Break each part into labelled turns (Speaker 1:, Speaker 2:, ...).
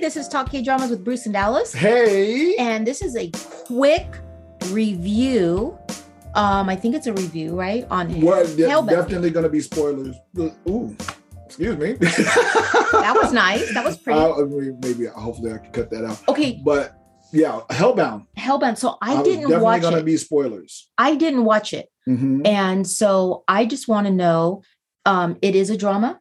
Speaker 1: This is Talk K Dramas with Bruce and Dallas.
Speaker 2: Hey.
Speaker 1: And this is a quick review. Um, I think it's a review, right? On
Speaker 2: Well, de- definitely going to be spoilers. Ooh, excuse me.
Speaker 1: That was nice. That was pretty.
Speaker 2: Uh, maybe, hopefully, I can cut that out.
Speaker 1: okay,
Speaker 2: But yeah, Hellbound.
Speaker 1: Hellbound. So I
Speaker 2: was
Speaker 1: didn't
Speaker 2: definitely
Speaker 1: watch
Speaker 2: going to
Speaker 1: it.
Speaker 2: be spoilers.
Speaker 1: I didn't watch it.
Speaker 2: Mhm.
Speaker 1: And so I just want to know um, it is a drama.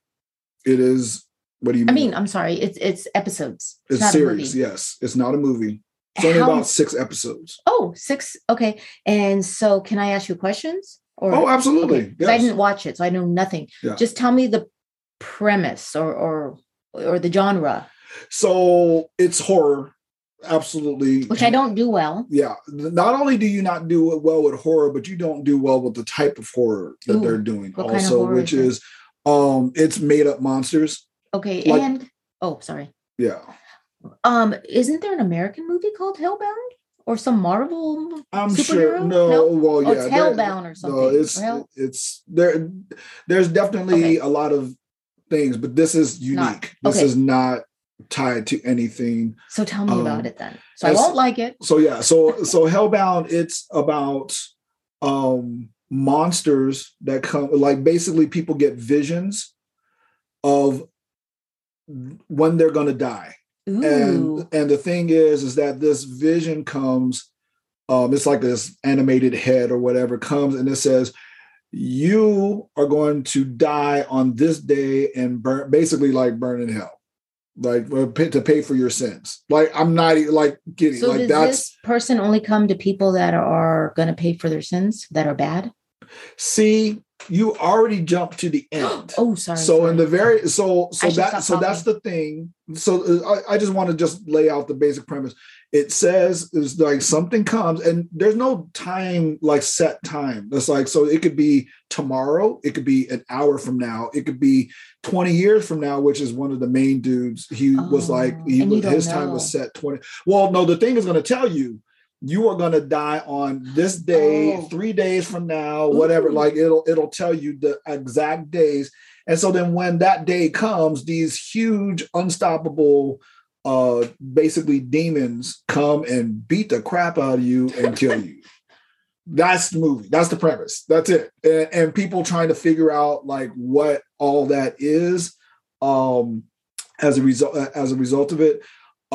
Speaker 2: It is. What do you mean?
Speaker 1: I mean, I'm sorry, it's it's episodes.
Speaker 2: it's
Speaker 1: not
Speaker 2: series. Yes, it's not a movie. It's only
Speaker 1: How-
Speaker 2: about six episodes.
Speaker 1: Oh, six. Okay. And so can I ask you questions? Or
Speaker 2: Oh, absolutely.
Speaker 1: Okay, 'cause I didn't watch it, so I know nothing.
Speaker 2: Yeah.
Speaker 1: Just tell me the premise or or or the genre,
Speaker 2: So it's horror. Absolutely.
Speaker 1: which I don't do well.
Speaker 2: Yeah. Not only do you not do it well with horror, but you don't do well with the type of horror that
Speaker 1: Ooh,
Speaker 2: they're doing
Speaker 1: what kind of
Speaker 2: also, which
Speaker 1: is
Speaker 2: is um it's made up monsters.
Speaker 1: Okay,
Speaker 2: Like-
Speaker 1: and oh, sorry.
Speaker 2: Yeah.
Speaker 1: Um, isn't there an American movie called Hellbound or some Marvel?
Speaker 2: I'm
Speaker 1: Superhero?
Speaker 2: sure. No,
Speaker 1: No?
Speaker 2: well, yeah.
Speaker 1: oh, it's Hellbound or something.
Speaker 2: No, it's
Speaker 1: Hell-
Speaker 2: it's there. There's definitely
Speaker 1: Okay.
Speaker 2: a lot of things, but this is
Speaker 1: Not-
Speaker 2: unique. This
Speaker 1: okay.
Speaker 2: is not tied to anything.
Speaker 1: so tell me
Speaker 2: um,
Speaker 1: about it then. So I won't like it.
Speaker 2: So yeah, so so Hellbound, it's about um monsters that come like basically people get visions of when they're gonna die.
Speaker 1: Ooh.
Speaker 2: and and the thing is is that this vision comes um it's like this animated head or whatever comes and it says you are going to die on this day and burn basically like burn in hell like uh, to pay for your sins like i'm not like kidding
Speaker 1: so
Speaker 2: like
Speaker 1: does
Speaker 2: that's
Speaker 1: this person only come to people that are going to pay for their sins that are bad?
Speaker 2: see you already jumped to the end.
Speaker 1: Oh, sorry.
Speaker 2: so
Speaker 1: sorry.
Speaker 2: in the very so so that so that's the thing. So uh, I, I just want to just lay out the basic premise. It says is like something comes and there's no time like set time. That's like so it could be tomorrow it could be an hour from now it could be 20 years from now which is one of the main dudes. He was like
Speaker 1: Oh,
Speaker 2: he
Speaker 1: and you
Speaker 2: was,
Speaker 1: don't
Speaker 2: his time was set 20 well no the thing is going to tell you you are going to die on this day
Speaker 1: Oh.
Speaker 2: three days from now whatever
Speaker 1: Ooh.
Speaker 2: like it'll it'll tell you the exact days. And so then when that day comes these huge unstoppable uh basically demons come and beat the crap out of you and kill you. That's the movie. That's the premise. That's it. And, and people trying to figure out like what all that is um as a result as a result of it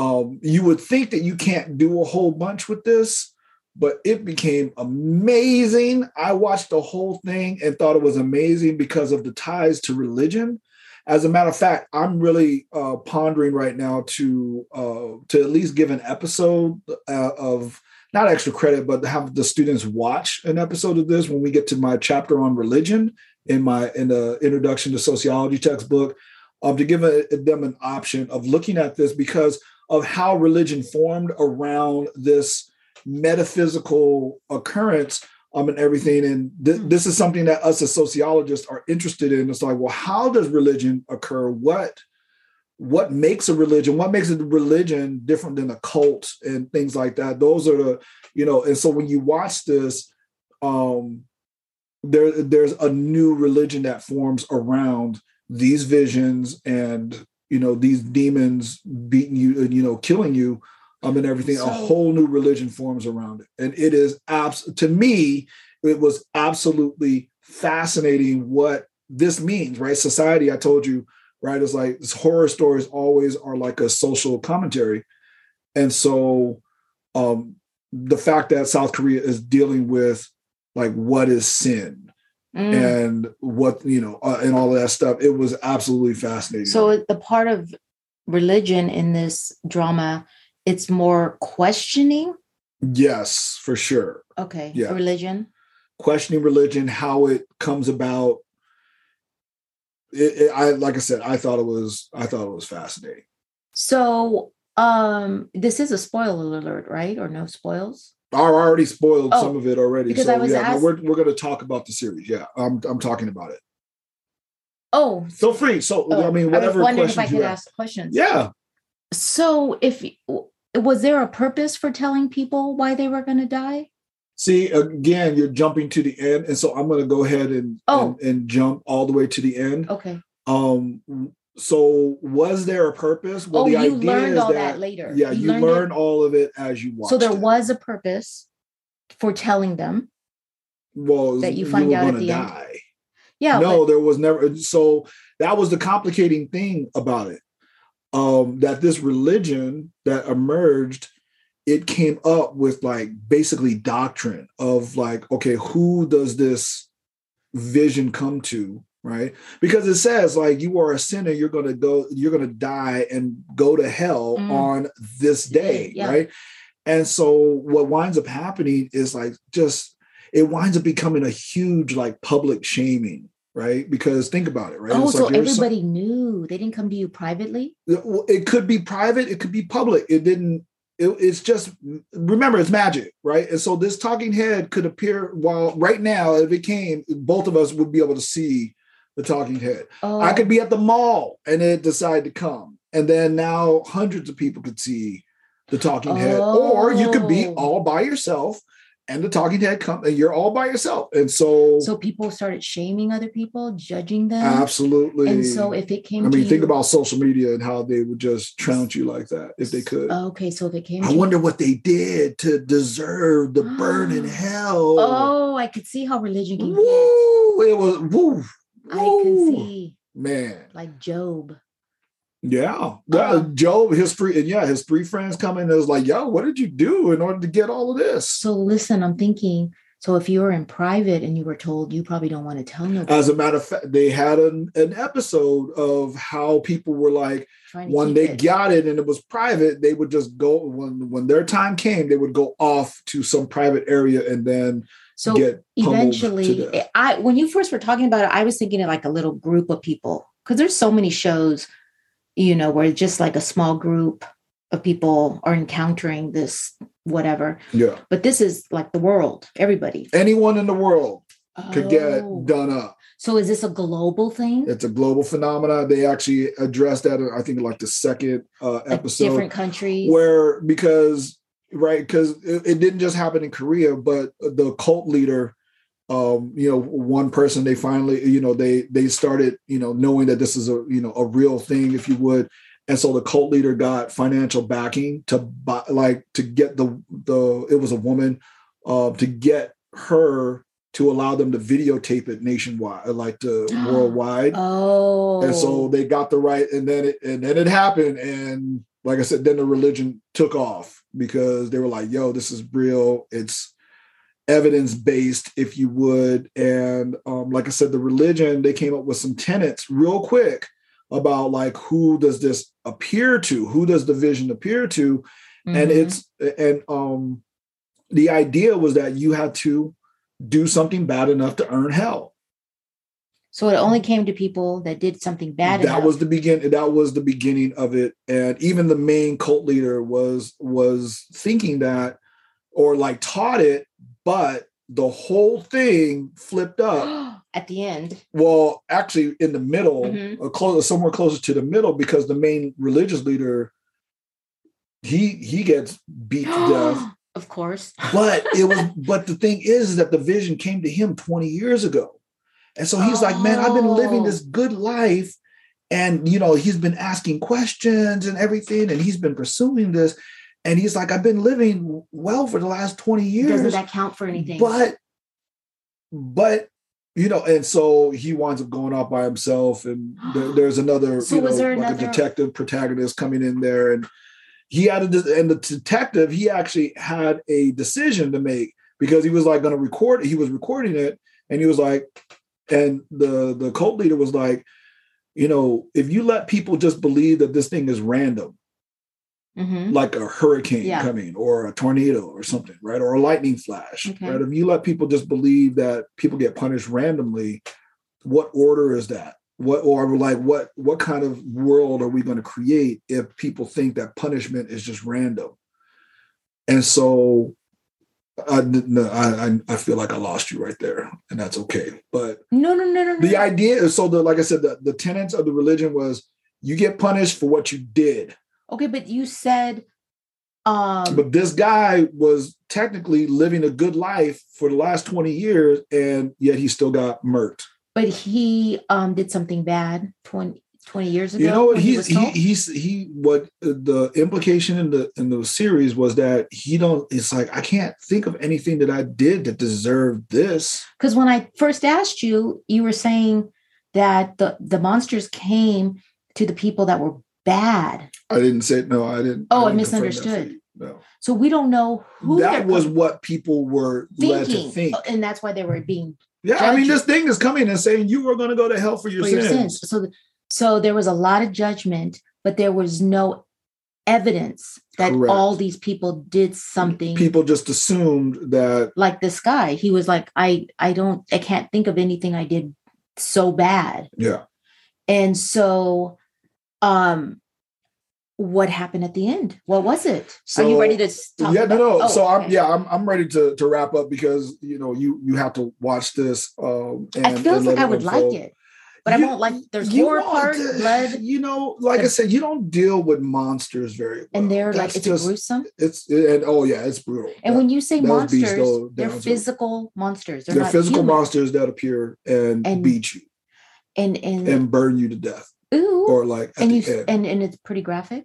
Speaker 2: um you would think that you can't do a whole bunch with this but it became amazing. I watched the whole thing and thought it was amazing because of the ties to religion. As a matter of fact i'm really uh pondering right now to uh to at least give an episode uh, of not extra credit but have the students watch an episode of this when we get to my chapter on religion in my in the introduction to sociology textbook um, to give a, them an option of looking at this because of how religion formed around this metaphysical occurrence um, and everything. And th-
Speaker 1: Hmm.
Speaker 2: this is something that us as sociologists are interested in. It's like, well, how does religion occur? What what makes a religion? What makes a religion different than a cult and things like that? Those are the, you know, and so when you watch this, um, there there's a new religion that forms around these visions and you know these demons beating you and you know killing you um and everything a whole new religion forms around it. And it is abs to me it was absolutely fascinating what this means right? Society i told you right is like this horror stories always are like a social commentary. And so um the fact that south korea is dealing with like what is sin
Speaker 1: Mm.
Speaker 2: and what you know uh, and all that stuff it was absolutely fascinating
Speaker 1: So the part of religion in this drama, it's more questioning.
Speaker 2: yes for sure
Speaker 1: Okay,
Speaker 2: Yeah.
Speaker 1: religion.
Speaker 2: questioning religion how it comes about it, it- i like i said i thought it was i thought it was fascinating
Speaker 1: So um this is a spoiler alert, right? Or no spoils?
Speaker 2: I already spoiled
Speaker 1: Oh,
Speaker 2: some of it already so
Speaker 1: I
Speaker 2: yeah no, we're, we're going to talk about the series yeah i'm, I'm talking about it
Speaker 1: Oh,
Speaker 2: feel free so
Speaker 1: oh,
Speaker 2: i mean
Speaker 1: was
Speaker 2: whatever
Speaker 1: wondering if I could ask questions.
Speaker 2: yeah
Speaker 1: So if was there a purpose for telling people why they were going to die?
Speaker 2: See, again, you're jumping to the end, and so I'm going to go ahead and,
Speaker 1: Oh.
Speaker 2: and and jump all the way to the end.
Speaker 1: Okay.
Speaker 2: Um, so was there a purpose? Well,
Speaker 1: oh, you learned all that, later.
Speaker 2: Yeah, you,
Speaker 1: learned
Speaker 2: learn
Speaker 1: it-
Speaker 2: all of it as you watch.
Speaker 1: So there
Speaker 2: it.
Speaker 1: was a purpose for telling them.
Speaker 2: well
Speaker 1: that you find
Speaker 2: were
Speaker 1: out at the end. Yeah.
Speaker 2: no,
Speaker 1: but-
Speaker 2: there was never. So that was the complicating thing about it. Um, that this religion that emerged, it came up with like basically doctrine of like, okay, who does this vision come to? Right? Because it says like you are a sinner, you're gonna go, you're gonna die and go to hell
Speaker 1: Mm.
Speaker 2: on this day,
Speaker 1: Yeah.
Speaker 2: right? And so what winds up happening is like just it winds up becoming a huge like public shaming, right? Because think about it, right?
Speaker 1: oh,
Speaker 2: It's
Speaker 1: so
Speaker 2: like
Speaker 1: everybody knew. They didn't come to you privately?
Speaker 2: well, it could be private, it could be public. It didn't. It, it's just remember, it's magic, right? And so this talking head could appear while right now, if it came, both of us would be able to see the talking head.
Speaker 1: Oh,
Speaker 2: I could be at the mall and it decide to come, and then now hundreds of people could see the talking head, or you could be
Speaker 1: Oh.
Speaker 2: all by yourself and the talking head come, and you're all by yourself, and so,
Speaker 1: So people started shaming other people, judging them.
Speaker 2: absolutely.
Speaker 1: And so if it came
Speaker 2: I mean, think
Speaker 1: you,
Speaker 2: about social media and how they would just trounce you like that if they could.
Speaker 1: Okay, so if it came
Speaker 2: I wonder what they did to deserve the burn in hell.
Speaker 1: Oh, I could see how religion can get.
Speaker 2: It was woo.
Speaker 1: I can see
Speaker 2: Man,
Speaker 1: like Job.
Speaker 2: yeah.
Speaker 1: Uh.
Speaker 2: Job, his three, and yeah, his three friends come in and was like, "Yo, what did you do in order to get all of this?"
Speaker 1: So listen, I'm thinking. So if you were in private and you were told, you probably don't want to tell nobody.
Speaker 2: As a matter of fact, they had an, an episode of how people were like, when they
Speaker 1: it.
Speaker 2: got it and it was private, they would just go when when their time came, they would go off to some private area and then
Speaker 1: so
Speaker 2: get pummeled to
Speaker 1: eventually i when you first were talking about it i was thinking of like a little group of people because there's so many shows you know where just like a small group of people are encountering this whatever
Speaker 2: yeah.
Speaker 1: but this is like the world everybody
Speaker 2: Anyone in the world could get
Speaker 1: Oh.
Speaker 2: done up.
Speaker 1: so is this a global thing
Speaker 2: It's a global phenomenon. They actually addressed that, I think, like the second uh,
Speaker 1: Like
Speaker 2: episode,
Speaker 1: different countries
Speaker 2: where because right? Because it, it didn't just happen in Korea, but the cult leader, um, you know, one person they finally, you know, they they started, you know, knowing that this is a you know a real thing, if you would, and so the cult leader got financial backing to buy, like to get the the it was a woman, uh, to get her to allow them to videotape it nationwide, like to worldwide.
Speaker 1: oh
Speaker 2: And so they got the right, and then it and then it happened, and like I said, then the religion took off because they were like, "Yo, this is real. It's evidence based, if you would." And um, like I said, the religion they came up with some tenets real quick about like who does this appear to? Who does the vision appear to? And
Speaker 1: Mhm.
Speaker 2: it's and um, the idea was that you had to do something bad enough to earn hell.
Speaker 1: So it only came to people that did something bad
Speaker 2: that
Speaker 1: enough.
Speaker 2: was the begin that was the beginning of it. And even the main cult leader was was thinking that or like taught it but the whole thing flipped up.
Speaker 1: At the end.
Speaker 2: Well actually in the middle
Speaker 1: Mhm.
Speaker 2: or close somewhere closer to the middle because the main religious leader he he gets beat to death.
Speaker 1: Of course.
Speaker 2: But it was but the thing is, is that the vision came to him 20 years ago and so he's like man i've been living
Speaker 1: Oh.
Speaker 2: this good life and you know he's been asking questions and everything and he's been pursuing this and he's like i've been living well for the last 20 years.
Speaker 1: doesn't that count for anything
Speaker 2: but but you know and so he winds up going off by himself and there- there's another
Speaker 1: So
Speaker 2: you know like
Speaker 1: another-
Speaker 2: a detective protagonist coming in there and he had a and the detective he actually had a decision to make because he was like going to record he was recording it and he was like and the the cult leader was like you know if you let people just believe that this thing is random
Speaker 1: Mhm.
Speaker 2: like a hurricane
Speaker 1: Yeah.
Speaker 2: coming or a tornado or something, right? Or a lightning flash,
Speaker 1: Okay.
Speaker 2: right? If you let people just believe that people get punished randomly, what order is that? What or like what what kind of world are we going to create if people think that punishment is just random? And so I, no, I I- I feel like I lost you right there, and that's okay. But
Speaker 1: no no no no no
Speaker 2: the idea is so the like I said, the, the tenets of the religion was you get punished for what you did.
Speaker 1: okay but you said um
Speaker 2: But this guy was technically living a good life for the last 20 years, and yet he still got murked.
Speaker 1: but he um did something bad 20 20 years ago
Speaker 2: You know what
Speaker 1: when he
Speaker 2: he's he, he's he what uh, the implication in the in the series was that he don't it's like I can't think of anything that I did that deserved this.
Speaker 1: Because when I first asked you, you were saying that the the monsters came to the people that were bad.
Speaker 2: I didn't say no, I didn't
Speaker 1: Oh, I
Speaker 2: didn't that
Speaker 1: misunderstood.
Speaker 2: No.
Speaker 1: So we don't know who
Speaker 2: that was what people were led to
Speaker 1: thinking,
Speaker 2: think.
Speaker 1: and that's why they were being
Speaker 2: Yeah, I mean, this thing is coming and saying you are going to go to hell for your,
Speaker 1: for
Speaker 2: sins.
Speaker 1: your sins. So, so there was a lot of judgment, but there was no evidence that
Speaker 2: Correct.
Speaker 1: all these people did something
Speaker 2: People just assumed that
Speaker 1: like this guy. He was like, I, I don't, I can't think of anything I did so bad.
Speaker 2: yeah.
Speaker 1: And so, um, what happened at the end? What was it? Are you ready to talk?
Speaker 2: yeah, no,
Speaker 1: about-
Speaker 2: no.
Speaker 1: Oh,
Speaker 2: so I'm yeah, I'm I'm ready to to wrap up because you know you you have to watch this. Um, and,
Speaker 1: I feel
Speaker 2: and
Speaker 1: like I would like it, but
Speaker 2: You-
Speaker 1: I won't like. There's horror part,
Speaker 2: to-
Speaker 1: blood,
Speaker 2: You know, like I said, you don't deal with monsters very well.
Speaker 1: and they're like it's
Speaker 2: just
Speaker 1: gruesome.
Speaker 2: it's and oh yeah, it's brutal.
Speaker 1: And when you say monsters, they're physical monsters. They're,
Speaker 2: they're
Speaker 1: not
Speaker 2: physical
Speaker 1: human.
Speaker 2: monsters that appear and,
Speaker 1: And-
Speaker 2: beat you
Speaker 1: And and,
Speaker 2: and burn you to death,
Speaker 1: ooh,
Speaker 2: or like
Speaker 1: and you
Speaker 2: end.
Speaker 1: and and it's pretty graphic.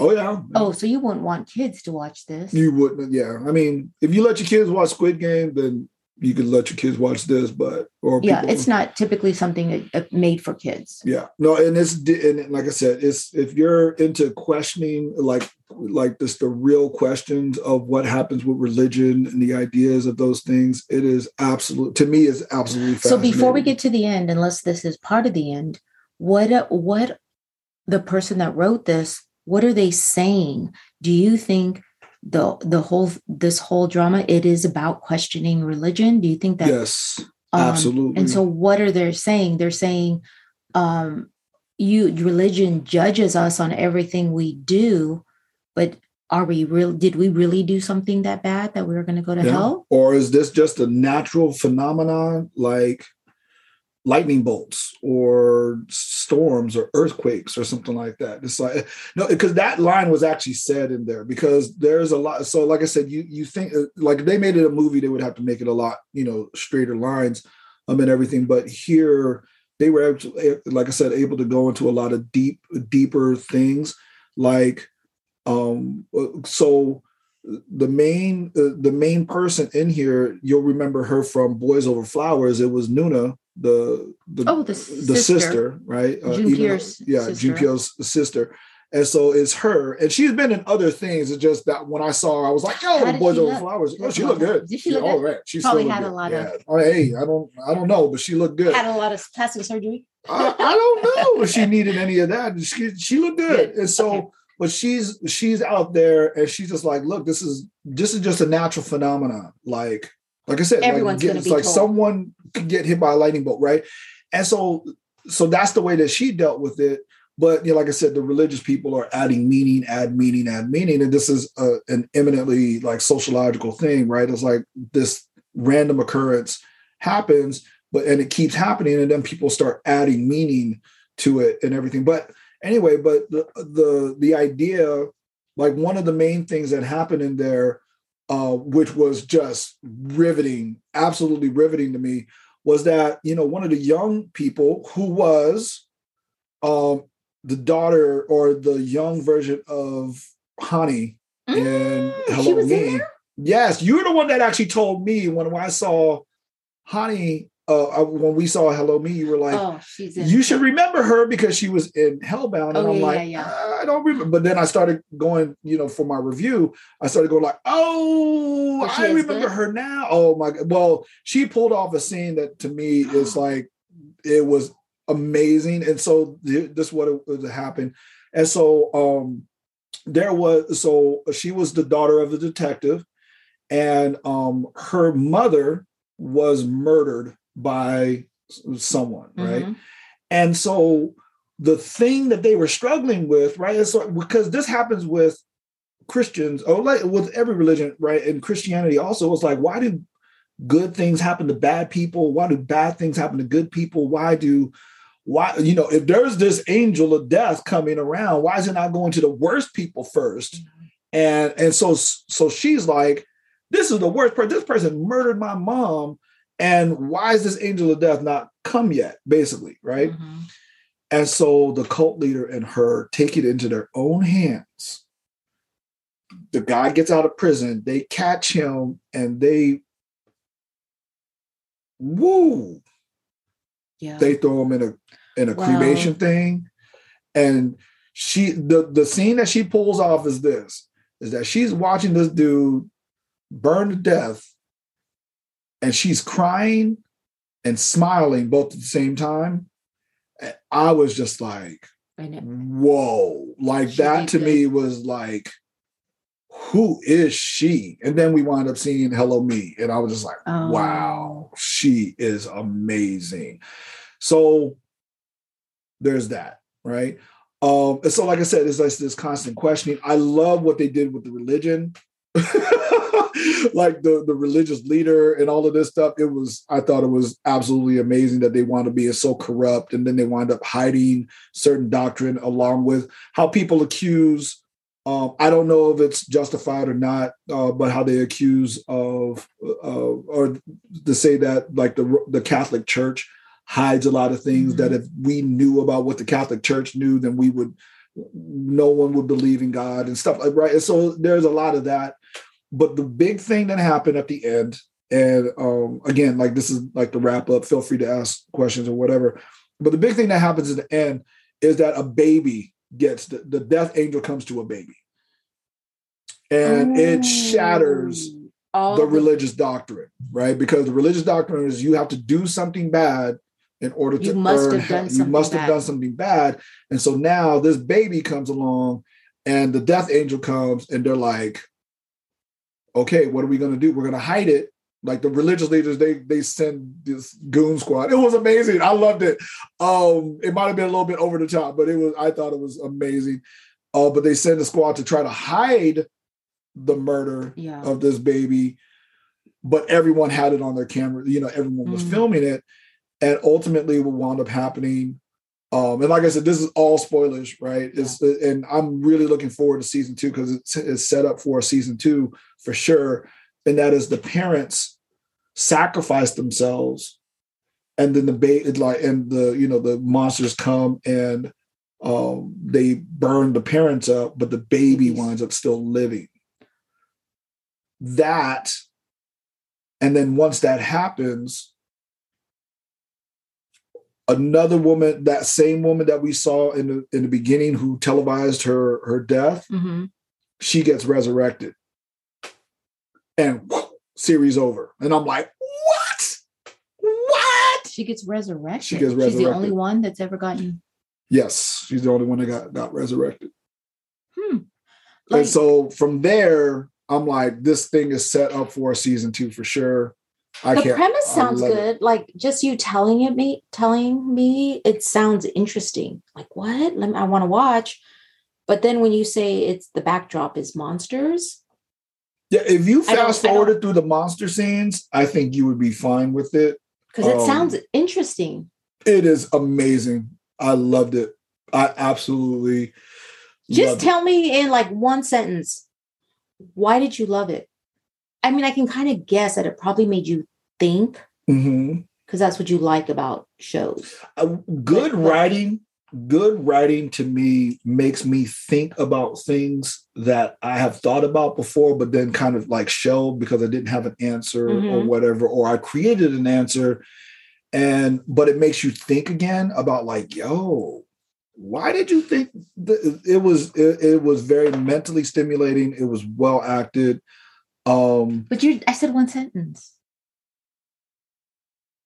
Speaker 2: oh yeah.
Speaker 1: Oh, so you wouldn't want kids to watch this?
Speaker 2: You wouldn't, yeah. I mean, if you let your kids watch Squid Game, then you could let your kids watch this, but or
Speaker 1: yeah,
Speaker 2: people-
Speaker 1: it's not typically something uh, made for kids.
Speaker 2: Yeah, no, and it's and like I said, it's if you're into questioning like like this the real questions of what happens with religion and the ideas of those things, it is absolute to me is absolutely
Speaker 1: So before we get to the end, unless this is part of the end, what uh, what the person that wrote this, what are they saying? Do you think the the whole this whole drama it is about questioning religion? Do you think that
Speaker 2: yes,
Speaker 1: um,
Speaker 2: absolutely.
Speaker 1: And so what are they saying? They're saying um you religion judges us on everything we do, but are we real did we really do something that bad that we were going to go to
Speaker 2: Yeah.
Speaker 1: hell?
Speaker 2: or is this just a natural phenomenon like lightning bolts or storms or earthquakes or something like that. It's like no because that line was actually said in there because there's a lot so like i said you you think like they made it a movie they would have to make it a lot you know straighter lines um and everything. But here they were actually like i said able to go into a lot of deep deeper things like um so the main uh, the main person in here you'll remember her from boys over flowers. It was nuna the the,
Speaker 1: Oh, the
Speaker 2: the
Speaker 1: sister.
Speaker 2: sister, right Uh,
Speaker 1: June Pierce
Speaker 2: yeah
Speaker 1: sister.
Speaker 2: June Pierce's sister and so it's her and she's been in other things it's just that when i saw her i was like yo the boys over flowers oh, she looked good
Speaker 1: Did she look
Speaker 2: oh
Speaker 1: good?
Speaker 2: right she
Speaker 1: Probably had
Speaker 2: looked
Speaker 1: a lot
Speaker 2: yeah.
Speaker 1: of-
Speaker 2: Oh, hey i don't i don't know but she looked good
Speaker 1: Had a lot of plastic surgery.
Speaker 2: I, I don't know if she needed any of that. She she looked good,
Speaker 1: Good.
Speaker 2: and so
Speaker 1: Okay.
Speaker 2: but she's she's out there and she's just like, look, this is this is just a natural phenomenon. Like like I said, like,
Speaker 1: Everyone's gonna
Speaker 2: it's like
Speaker 1: told.
Speaker 2: someone get hit by a lightning bolt, right? And so so that's the way that she dealt with it. But you know, like I said, the religious people are adding meaning, add meaning, add meaning, and this is a, an eminently like sociological thing, right? It's like this random occurrence happens, but and it keeps happening, and then people start adding meaning to it and everything. But anyway, but the the the idea, like one of the main things that happened in there, uh, which was just riveting, absolutely riveting to me, was that you know one of the young people who was um the daughter or the young version of Hani in
Speaker 1: Mm, she
Speaker 2: Hello Me.
Speaker 1: there?
Speaker 2: Yes, you're the one that actually told me when, when I saw Hani, uh, uh, when we saw Hello Me, you were like,
Speaker 1: oh,
Speaker 2: you should remember her because she was in Hellbound. And
Speaker 1: Oh,
Speaker 2: I'm
Speaker 1: yeah,
Speaker 2: like,
Speaker 1: yeah,
Speaker 2: I don't remember. But then I started going, you know, for my review, I started going like, oh, I remember
Speaker 1: good?
Speaker 2: her now. Oh my God. Well, she pulled off a scene that to me is like, it was amazing. And so this is what it, what happened. And so um there was, so she was the daughter of the detective and um her mother was murdered by someone, right?
Speaker 1: Mhm.
Speaker 2: And so the thing that they were struggling with, right, is so, because this happens with Christians or like with every religion, right? And Christianity also was like, why do good things happen to bad people? Why do bad things happen to good people? Why do why you know if there's this angel of death coming around, why is it not going to the worst people first? And and so so she's like, this is the worst person. This person murdered my mom, and why is this angel of death not come yet? Basically, right?
Speaker 1: Mhm.
Speaker 2: And so the cult leader and her take it into their own hands. The guy gets out of prison, they catch him and they woo,
Speaker 1: Yeah.
Speaker 2: they throw him in a in a
Speaker 1: Wow.
Speaker 2: cremation thing. And she the the scene that she pulls off is this is that she's watching this dude burn to death and she's crying and smiling both at the same time. And I was just like, whoa. Like
Speaker 1: She
Speaker 2: that to me was like, who is she? And then we wound up seeing Hello Me. And I was just like,
Speaker 1: Oh.
Speaker 2: wow, she is amazing. So there's that, right? Um, and so like I said, it's like this constant questioning. I love what they did with the religion. like the the religious leader and all of this stuff it was i thought it was absolutely amazing that they wound to be so corrupt and then they wind up hiding certain doctrine along with how people accuse um, i don't know if it's justified or not uh, but how they accuse of uh, or to say that like the the catholic church hides a lot of things that if we knew about what the catholic church knew then we would no one would believe in god and stuff like right? And so there's a lot of that. But the big thing that happened at the end and um, again like this is like the wrap up feel free to ask questions or whatever. But the big thing that happens at the end is that a baby gets the, the death angel comes to a baby. And it shatters
Speaker 1: all
Speaker 2: the religious doctrine right? Because the religious doctrine is you have to do something bad in order to
Speaker 1: You must
Speaker 2: earn
Speaker 1: have done
Speaker 2: hell. you
Speaker 1: something
Speaker 2: must have
Speaker 1: bad.
Speaker 2: done something bad and so now this baby comes along and the death angel comes and they're like okay what are we going to do we're going to hide it like the religious leaders they they send this goon squad it was amazing i loved it um it might have been a little bit over the top but it was i thought it was amazing uh but they send a squad to try to hide the murder
Speaker 1: Yeah.
Speaker 2: of this baby but everyone had it on their camera you know everyone was
Speaker 1: Mhm.
Speaker 2: filming it and ultimately what wound up happening um and like i said this is all spoilers right? It's and i'm really looking forward to season two because it's, it's set up for a season two for sure and that is the parents sacrifice themselves and then the baby like and the you know the monsters come and um they burn the parents up but the baby winds up still living. That and then once that happens another woman that same woman that we saw in the in the beginning who televised her her death
Speaker 1: hmm
Speaker 2: she gets resurrected. And whoosh, series over. And i'm like what? What?
Speaker 1: She gets resurrected.
Speaker 2: She gets resurrected
Speaker 1: She's the only one that's ever gotten.
Speaker 2: yes she's the only one that got got resurrected.
Speaker 1: Hmm. Like,
Speaker 2: and so from there i'm like this thing is set up for a season two for sure i
Speaker 3: the premise sounds
Speaker 2: love it.
Speaker 3: good. Like just you telling it me, telling me, it sounds interesting. Like what? Let me, I want to watch. But then when you say it's the backdrop is monsters,
Speaker 2: yeah if you fast forwarded through the monster scenes i think you would be fine with it
Speaker 3: because it
Speaker 2: Um,
Speaker 3: sounds interesting.
Speaker 2: It is amazing. I loved it. I absolutely
Speaker 3: Just tell me in like one sentence, why did you love it? I mean, I can kind of guess that it probably made you think because that's what you like about shows.
Speaker 2: Uh, good
Speaker 3: but-
Speaker 2: writing. Good writing to me makes me think about things that I have thought about before, but then kind of like shelved because I didn't have an answer or
Speaker 3: Mhm.
Speaker 2: whatever, or I created an answer, and but it makes you think again about like, yo, why did you think th- it was? It, it was very mentally stimulating. It was well acted. Um,
Speaker 1: but you, I said one sentence.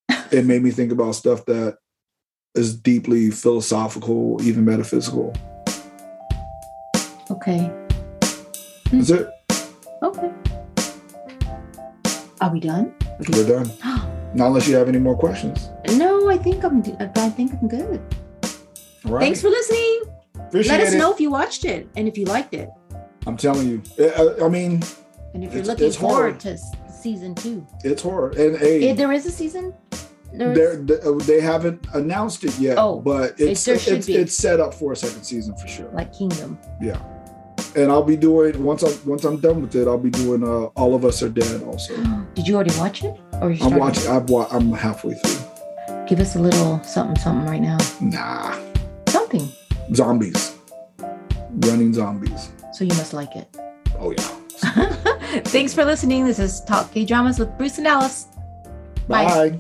Speaker 2: it made me think about stuff that is deeply philosophical, even metaphysical.
Speaker 1: Okay.
Speaker 2: That's it.
Speaker 1: Okay. Are we done?
Speaker 2: We're done. Not unless you have any more questions.
Speaker 1: no, I think I'm. I think I'm good.
Speaker 2: Right.
Speaker 1: Thanks for listening.
Speaker 2: Appreciate
Speaker 1: Let us
Speaker 2: it.
Speaker 1: know if you watched it and if you liked it,
Speaker 2: I'm telling you. I, I mean,
Speaker 1: and if you're
Speaker 2: It's-
Speaker 1: looking
Speaker 2: it's
Speaker 1: forward
Speaker 2: horror.
Speaker 1: to season two.
Speaker 2: it's horror. And hey,
Speaker 1: Eh, there is a season. There
Speaker 2: they're- they, uh, haven't announced it yet.
Speaker 1: Oh,
Speaker 2: but it's
Speaker 1: should
Speaker 2: it's, it's set up for a second season for sure.
Speaker 1: like Kingdom.
Speaker 2: Yeah. And I'll be doing once I'm once I'm done with it, I'll be doing uh, All of Us Are Dead also.
Speaker 1: Did you already watch it, or you
Speaker 2: I'm
Speaker 1: started?
Speaker 2: watching. I've wa- I'm halfway through.
Speaker 1: Give us a little something, something right now.
Speaker 2: Nah.
Speaker 1: Something.
Speaker 2: Zombies. Running zombies.
Speaker 1: So you must like it.
Speaker 2: Oh yeah.
Speaker 1: Thanks for listening. This is Talk K Dramas with Bruce and Alice. Bye.
Speaker 2: Bye.